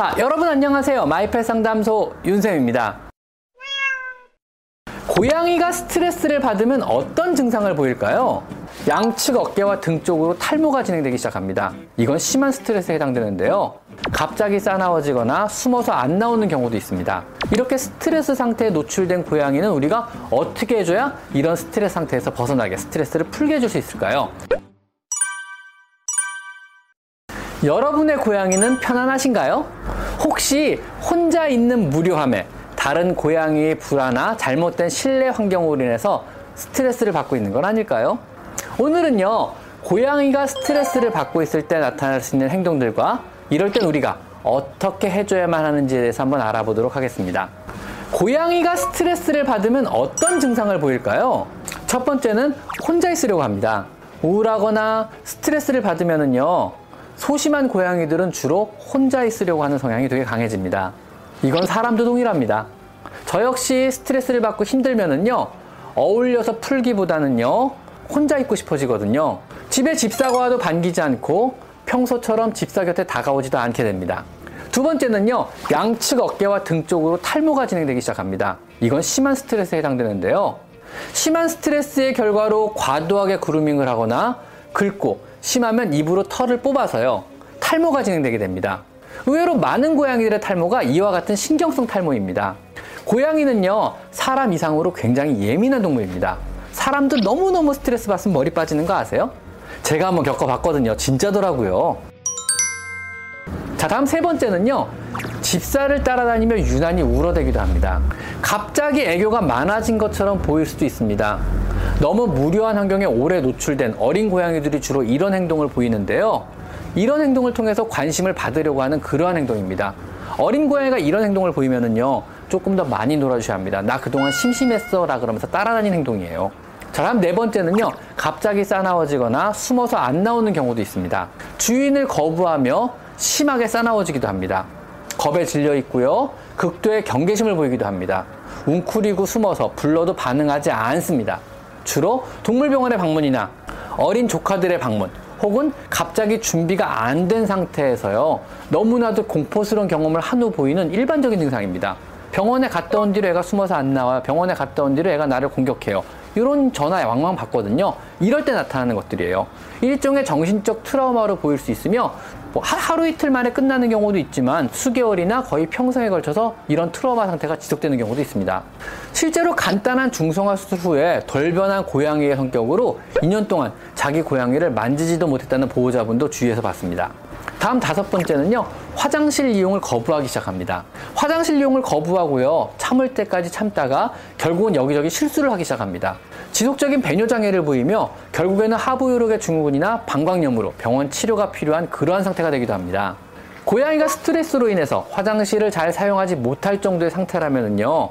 자, 여러분 안녕하세요. 마이펫 상담소 윤쌤입니다. 고양이가 스트레스를 받으면 어떤 증상을 보일까요? 양측 어깨와 등 쪽으로 탈모가 진행되기 시작합니다. 이건 심한 스트레스에 해당되는데요. 갑자기 싸나워지거나 숨어서 안 나오는 경우도 있습니다. 이렇게 스트레스 상태에 노출된 고양이는 우리가 어떻게 해줘야 이런 스트레스 상태에서 벗어나게 스트레스를 풀게 해줄 수 있을까요? 여러분의 고양이는 편안하신가요? 혹시 혼자 있는 무료함에 다른 고양이의 불안이나 잘못된 실내 환경으로 인해서 스트레스를 받고 있는 건 아닐까요? 오늘은요, 고양이가 스트레스를 받고 있을 때 나타날 수 있는 행동들과 이럴 땐 우리가 어떻게 해줘야만 하는지에 대해서 한번 알아보도록 하겠습니다. 고양이가 스트레스를 받으면 어떤 증상을 보일까요? 첫 번째는 혼자 있으려고 합니다. 우울하거나 스트레스를 받으면은요, 소심한 고양이들은 주로 혼자 있으려고 하는 성향이 되게 강해집니다. 이건 사람도 동일합니다. 저 역시 스트레스를 받고 힘들면은요, 어울려서 풀기보다는요, 혼자 있고 싶어지거든요. 집에 집사가 와도 반기지 않고 평소처럼 집사 곁에 다가오지도 않게 됩니다. 두 번째는요, 양측 어깨와 등 쪽으로 탈모가 진행되기 시작합니다. 이건 심한 스트레스에 해당되는데요. 심한 스트레스의 결과로 과도하게 그루밍을 하거나 긁고 심하면 입으로 털을 뽑아서요, 탈모가 진행되게 됩니다. 의외로 많은 고양이들의 탈모가 이와 같은 신경성 탈모입니다. 고양이는요, 사람 이상으로 굉장히 예민한 동물입니다. 사람도 너무너무 스트레스 받으면 머리 빠지는 거 아세요? 제가 한번 겪어봤거든요. 진짜더라고요. 자, 다음 세 번째는요. 집사를 따라다니며 유난히 울어대기도 합니다. 갑자기 애교가 많아진 것처럼 보일 수도 있습니다. 너무 무료한 환경에 오래 노출된 어린 고양이들이 주로 이런 행동을 보이는데요. 이런 행동을 통해서 관심을 받으려고 하는 그러한 행동입니다. 어린 고양이가 이런 행동을 보이면은요, 조금 더 많이 놀아주셔야 합니다. 나 그동안 심심했어. 라 그러면서 따라다니는 행동이에요. 자, 다음 네 번째는요, 갑자기 싸나워지거나 숨어서 안 나오는 경우도 있습니다. 주인을 거부하며 심하게 싸나워지기도 합니다. 겁에 질려 있고요, 극도의 경계심을 보이기도 합니다. 웅크리고 숨어서 불러도 반응하지 않습니다. 주로 동물병원의 방문이나 어린 조카들의 방문, 혹은 갑자기 준비가 안 된 상태에서요, 너무나도 공포스러운 경험을 한 후 보이는 일반적인 증상입니다. 병원에 갔다 온 뒤로 애가 숨어서 안 나와요. 병원에 갔다 온 뒤로 애가 나를 공격해요. 이런 전화에 왕왕 받거든요. 이럴 때 나타나는 것들이에요. 일종의 정신적 트라우마로 보일 수 있으며 뭐 하루 이틀 만에 끝나는 경우도 있지만 수개월이나 거의 평생에 걸쳐서 이런 트라우마 상태가 지속되는 경우도 있습니다. 실제로 간단한 중성화 수술 후에 덜 변한 고양이의 성격으로 2년 동안 자기 고양이를 만지지도 못했다는 보호자분도 주위에서 봤습니다. 다음 다섯 번째는요, 화장실 이용을 거부하기 시작합니다. 화장실 이용을 거부하고요, 참을 때까지 참다가 결국은 여기저기 실수를 하기 시작합니다. 지속적인 배뇨 장애를 보이며 결국에는 하부요력의 증후군이나 방광염으로 병원 치료가 필요한 그러한 상태가 되기도 합니다. 고양이가 스트레스로 인해서 화장실을 잘 사용하지 못할 정도의 상태라면요,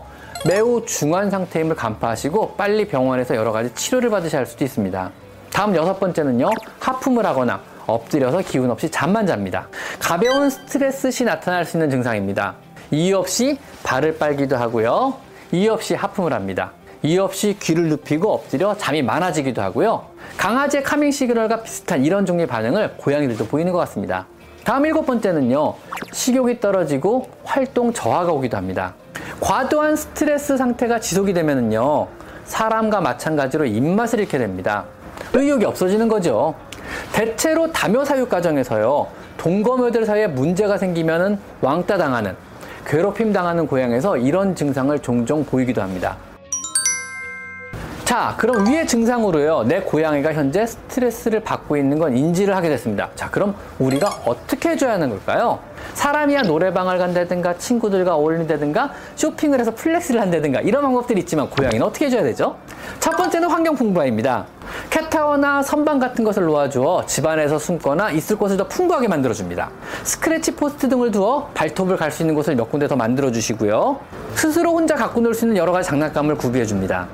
매우 중한 상태임을 간파하시고 빨리 병원에서 여러 가지 치료를 받으셔야 할 수도 있습니다. 다음 여섯 번째는요, 하품을 하거나 엎드려서 기운 없이 잠만 잡니다. 가벼운 스트레스 시 나타날 수 있는 증상입니다. 이유 없이 발을 빨기도 하고요. 이유 없이 하품을 합니다. 이유 없이 귀를 눕히고 엎드려 잠이 많아지기도 하고요. 강아지의 카밍 시그널과 비슷한 이런 종류의 반응을 고양이들도 보이는 것 같습니다. 다음 일곱 번째는요, 식욕이 떨어지고 활동 저하가 오기도 합니다. 과도한 스트레스 상태가 지속이 되면은요, 사람과 마찬가지로 입맛을 잃게 됩니다. 의욕이 없어지는 거죠. 대체로 다묘 사육 과정에서요, 동거묘들 사이에 문제가 생기면은 왕따 당하는, 괴롭힘 당하는 고양에서 이런 증상을 종종 보이기도 합니다. 자, 그럼 위의 증상으로요, 내 고양이가 현재 스트레스를 받고 있는 건 인지를 하게 됐습니다. 자, 그럼 우리가 어떻게 해줘야 하는 걸까요? 사람이야 노래방을 간다든가 친구들과 어울린다든가 쇼핑을 해서 flex를 한다든가 이런 방법들이 있지만 고양이는 어떻게 해줘야 되죠? 첫 번째는 환경 풍부화입니다. 캣타워나 선반 같은 것을 놓아주어 집안에서 숨거나 있을 곳을 더 풍부하게 만들어줍니다. scratch post 등을 두어 발톱을 갈 수 있는 곳을 몇 군데 더 만들어주시고요. 스스로 혼자 갖고 놀 수 있는 여러 가지 장난감을 구비해줍니다.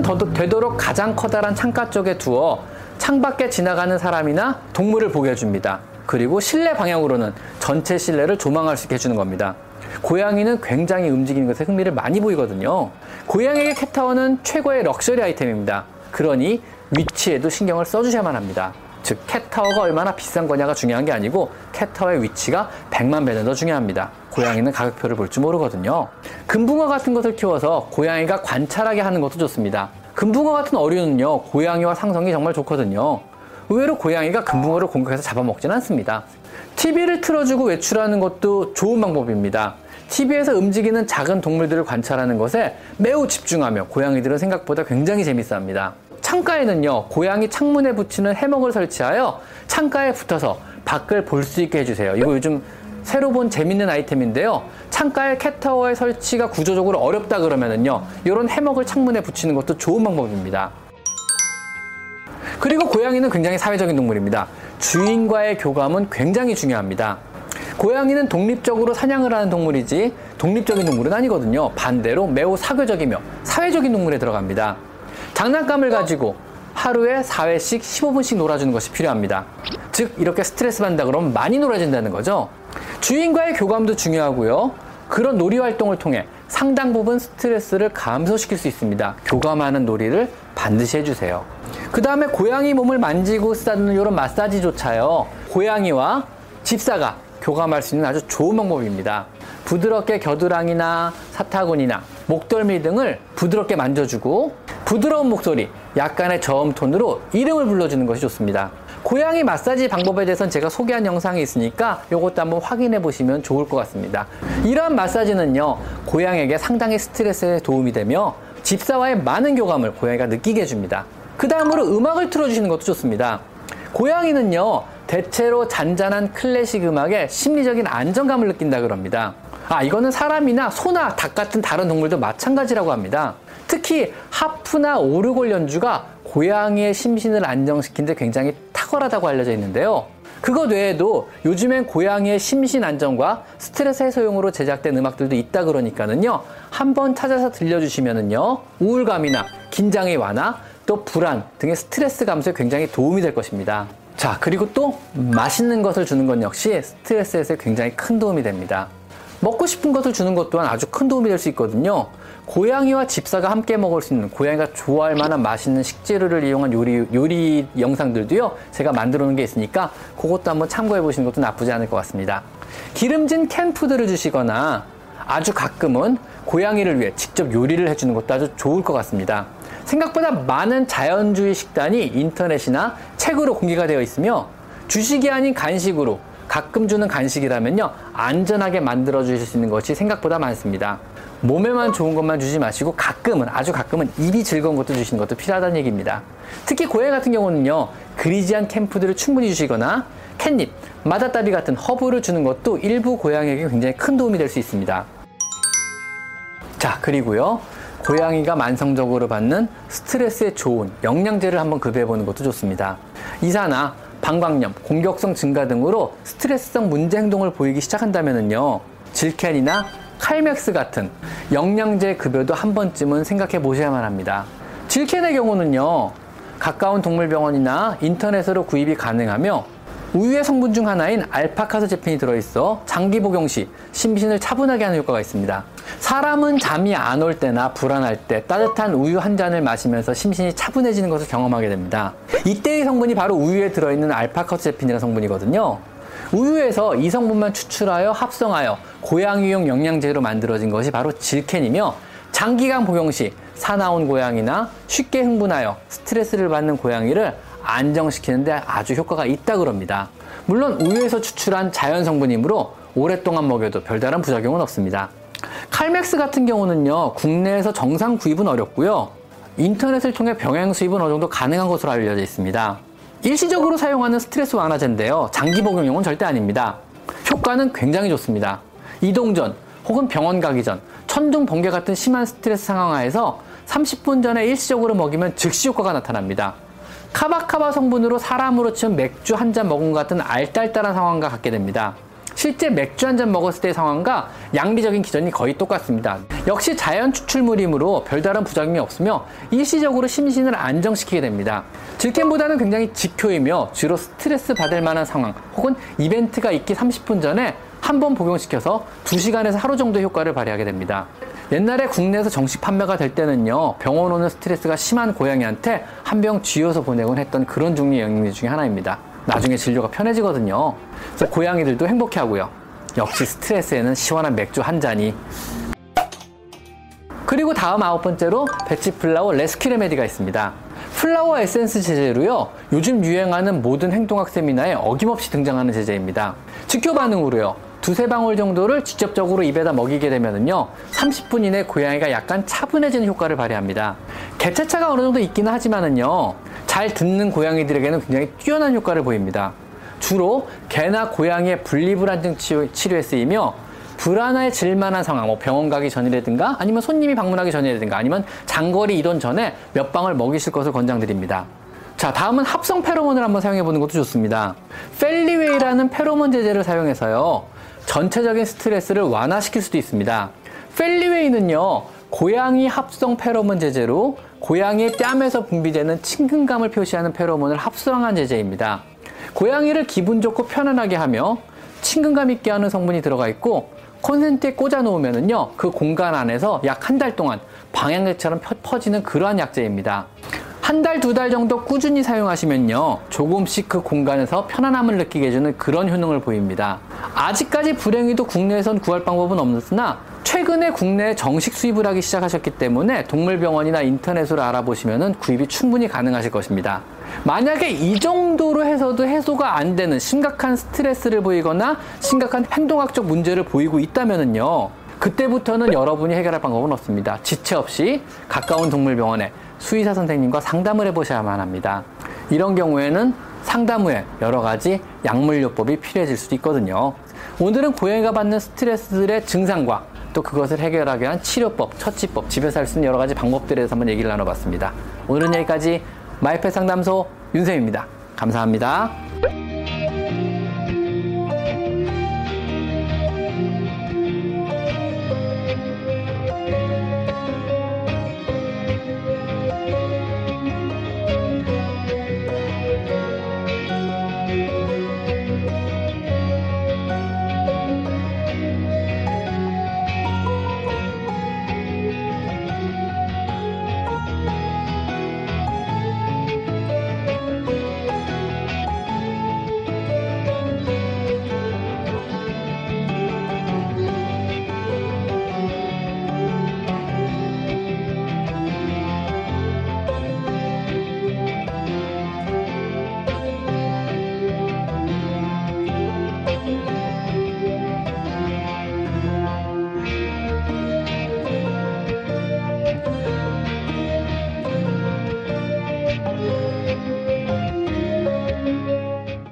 캣타워는 더, 되도록 가장 커다란 창가 쪽에 두어 창밖에 지나가는 사람이나 동물을 보게 해줍니다. 그리고 실내 방향으로는 전체 실내를 조망할 수 있게 해주는 겁니다. 고양이는 굉장히 움직이는 것에 흥미를 많이 보이거든요. 고양이의 캣타워는 최고의 럭셔리 아이템입니다. 그러니 위치에도 신경을 써주셔야만 합니다. 즉 캣타워가 얼마나 비싼 거냐가 중요한 게 아니고 캣타워의 위치가 100만 배는 더 중요합니다. 고양이는 가격표를 볼 줄 모르거든요. 금붕어 같은 것을 키워서 고양이가 관찰하게 하는 것도 좋습니다. 금붕어 같은 어류는요, 고양이와 상성이 정말 좋거든요. 의외로 고양이가 금붕어를 공격해서 잡아먹진 않습니다. TV를 틀어주고 외출하는 것도 좋은 방법입니다. TV에서 움직이는 작은 동물들을 관찰하는 것에 매우 집중하며 고양이들은 생각보다 굉장히 재밌어 합니다. 창가에는요, 고양이 창문에 붙이는 해먹을 설치하여 창가에 붙어서 밖을 볼 수 있게 해주세요. 이거 요즘 새로 본 재밌는 아이템인데요. 창가에 캣타워의 설치가 구조적으로 어렵다 그러면은요, 이런 해먹을 창문에 붙이는 것도 좋은 방법입니다. 그리고 고양이는 굉장히 사회적인 동물입니다. 주인과의 교감은 굉장히 중요합니다. 고양이는 독립적으로 사냥을 하는 동물이지 독립적인 동물은 아니거든요. 반대로 매우 사교적이며 사회적인 동물에 들어갑니다. 장난감을 가지고 하루에 4회씩 15분씩 놀아주는 것이 필요합니다. 즉, 이렇게 스트레스 받는다 그러면 많이 놀아준다는 거죠. 주인과의 교감도 중요하고요. 그런 놀이 활동을 통해 상당 부분 스트레스를 감소시킬 수 있습니다. 교감하는 놀이를 반드시 해주세요. 그 다음에 고양이 몸을 만지고 쓰다듬는 이런 마사지조차요. 고양이와 집사가 교감할 수 있는 아주 좋은 방법입니다. 부드럽게 겨드랑이나 사타구니나 목덜미 등을 부드럽게 만져주고 부드러운 목소리, 약간의 저음 톤으로 이름을 불러주는 것이 좋습니다. 고양이 마사지 방법에 대해서는 제가 소개한 영상이 있으니까 이것도 한번 확인해 보시면 좋을 것 같습니다. 이러한 마사지는요, 고양이에게 상당히 스트레스에 도움이 되며 집사와의 많은 교감을 고양이가 느끼게 해줍니다. 그 다음으로 음악을 틀어주시는 것도 좋습니다. 고양이는요, 대체로 잔잔한 클래식 음악에 심리적인 안정감을 느낀다 그럽니다. 아, 이거는 사람이나 소나 닭 같은 다른 동물도 마찬가지라고 합니다. 특히 하프나 오르골 연주가 고양이의 심신을 안정시키는데 굉장히 탁월하다고 알려져 있는데요. 그것 외에도 요즘엔 고양이의 심신 안정과 스트레스 해소용으로 제작된 음악들도 있다 그러니까는요. 한번 찾아서 들려주시면은요. 우울감이나 긴장의 완화, 또 불안 등의 스트레스 감소에 굉장히 도움이 될 것입니다. 자, 그리고 또 맛있는 것을 주는 건 역시 스트레스 해소에 굉장히 큰 도움이 됩니다. 먹고 싶은 것을 주는 것 또한 아주 큰 도움이 될 수 있거든요. 고양이와 집사가 함께 먹을 수 있는 고양이가 좋아할 만한 맛있는 식재료를 이용한 요리, 요리 영상들도요, 제가 만들어 놓은 게 있으니까 그것도 한번 참고해 보시는 것도 나쁘지 않을 것 같습니다. 기름진 캔푸드를 주시거나 아주 가끔은 고양이를 위해 직접 요리를 해주는 것도 아주 좋을 것 같습니다. 생각보다 많은 자연주의 식단이 인터넷이나 책으로 공개가 되어 있으며 주식이 아닌 간식으로 가끔 주는 간식이라면요 안전하게 만들어 주실 수 있는 것이 생각보다 많습니다. 몸에만 좋은 것만 주지 마시고 가끔은 아주 가끔은 입이 즐거운 것도 주시는 것도 필요하다는 얘기입니다. 특히 고양이 같은 경우는요 그리지한 캠푸드를 충분히 주시거나 캣닙, 마다따비 같은 허브를 주는 것도 일부 고양이에게 굉장히 큰 도움이 될 수 있습니다. 자 그리고요 고양이가 만성적으로 받는 스트레스에 좋은 영양제를 한번 급여해 보는 것도 좋습니다. 이사나 방광염, 공격성 증가 등으로 스트레스성 문제 행동을 보이기 시작한다면요 질캔이나 칼맥스 같은 영양제 급여도 한 번쯤은 생각해 보셔야만 합니다. 질캔의 경우는요, 가까운 동물병원이나 인터넷으로 구입이 가능하며 우유의 성분 중 하나인 알파카스제핀이 들어있어 장기 복용 시 심신을 차분하게 하는 효과가 있습니다. 사람은 잠이 안 올 때나 불안할 때 따뜻한 우유 한 잔을 마시면서 심신이 차분해지는 것을 경험하게 됩니다. 이때의 성분이 바로 우유에 들어있는 알파카스제핀이라는 성분이거든요. 우유에서 이 성분만 추출하여 합성하여 고양이용 영양제로 만들어진 것이 바로 질캔이며 장기간 복용 시 사나운 고양이나 쉽게 흥분하여 스트레스를 받는 고양이를 안정시키는데 아주 효과가 있다 그럽니다. 물론 우유에서 추출한 자연 성분이므로 오랫동안 먹여도 별다른 부작용은 없습니다. 칼맥스 같은 경우는요, 국내에서 정상 구입은 어렵고요. 인터넷을 통해 병행 수입은 어느 정도 가능한 것으로 알려져 있습니다. 일시적으로 사용하는 스트레스 완화제인데요. 장기 복용용은 절대 아닙니다. 효과는 굉장히 좋습니다. 이동 전 혹은 병원 가기 전, 천둥 번개 같은 심한 스트레스 상황 하에서 30분 전에 일시적으로 먹이면 즉시 효과가 나타납니다. 카바카바 성분으로 사람으로 치면 맥주 한 잔 먹은 것 같은 알딸딸한 상황과 같게 됩니다. 실제 맥주 한 잔 먹었을 때의 상황과 양리적인 기전이 거의 똑같습니다. 역시 자연 추출물이므로 별다른 부작용이 없으며 일시적으로 심신을 안정시키게 됩니다. 질캔보다는 굉장히 직효이며 주로 스트레스 받을 만한 상황 혹은 이벤트가 있기 30분 전에 한 번 복용시켜서 2시간에서 하루 정도 효과를 발휘하게 됩니다. 옛날에 국내에서 정식 판매가 될 때는요, 병원 오는 스트레스가 심한 고양이한테 한 병 쥐어서 보내곤 했던 그런 종류의 영양제 중에 하나입니다. 나중에 진료가 편해지거든요. 그래서 고양이들도 행복해 하고요. 역시 스트레스에는 시원한 맥주 한 잔이. 그리고 다음 아홉 번째로 바치 flower rescue remedy가 있습니다. flower 에센스 제제로요. 요즘 유행하는 모든 행동학 세미나에 어김없이 등장하는 제제입니다. 직교 반응으로요. 두세 방울 정도를 직접적으로 입에다 먹이게 되면은요, 30분 이내 고양이가 약간 차분해지는 효과를 발휘합니다. 개체차가 어느 정도 있기는 하지만은요, 잘 듣는 고양이들에게는 굉장히 뛰어난 효과를 보입니다. 주로 개나 고양이의 분리불안증 치료에 쓰이며 불안에 질만한 상황, 뭐 병원 가기 전이라든가 아니면 손님이 방문하기 전이라든가 아니면 장거리 이동 전에 몇 방을 먹이실 것을 권장드립니다. 자, 다음은 합성 페로몬을 한번 사용해 보는 것도 좋습니다. 펠리웨이라는 페로몬 제제를 사용해서요. 전체적인 스트레스를 완화시킬 수도 있습니다. 펠리웨이는요. 고양이 합성 페로몬 제제로 고양이의 뺨에서 분비되는 친근감을 표시하는 페로몬을 합성한 제제입니다. 고양이를 기분 좋고 편안하게 하며 친근감 있게 하는 성분이 들어가 있고 콘센트에 꽂아 놓으면은요 그 공간 안에서 약 한 달 동안 방향제처럼 퍼지는 그러한 약재입니다. 한 달, 두 달 정도 꾸준히 사용하시면요. 조금씩 그 공간에서 편안함을 느끼게 해주는 그런 효능을 보입니다. 아직까지 불행히도 국내에선 구할 방법은 없으나 최근에 국내에 정식 수입을 하기 시작하셨기 때문에 동물병원이나 인터넷으로 알아보시면 구입이 충분히 가능하실 것입니다. 만약에 이 정도로 해서도 해소가 안 되는 심각한 스트레스를 보이거나 심각한 행동학적 문제를 보이고 있다면요. 그때부터는 여러분이 해결할 방법은 없습니다. 지체 없이 가까운 동물병원에 수의사 선생님과 상담을 해보셔야만 합니다. 이런 경우에는 상담 후에 여러 가지 약물요법이 필요해질 수도 있거든요. 오늘은 고양이가 받는 스트레스들의 증상과 또 그것을 해결하기 위한 치료법, 처치법, 집에서 할 수 있는 여러 가지 방법들에 대해서 한번 얘기를 나눠봤습니다. 오늘은 여기까지 마이펫 상담소 윤쌤입니다. 감사합니다.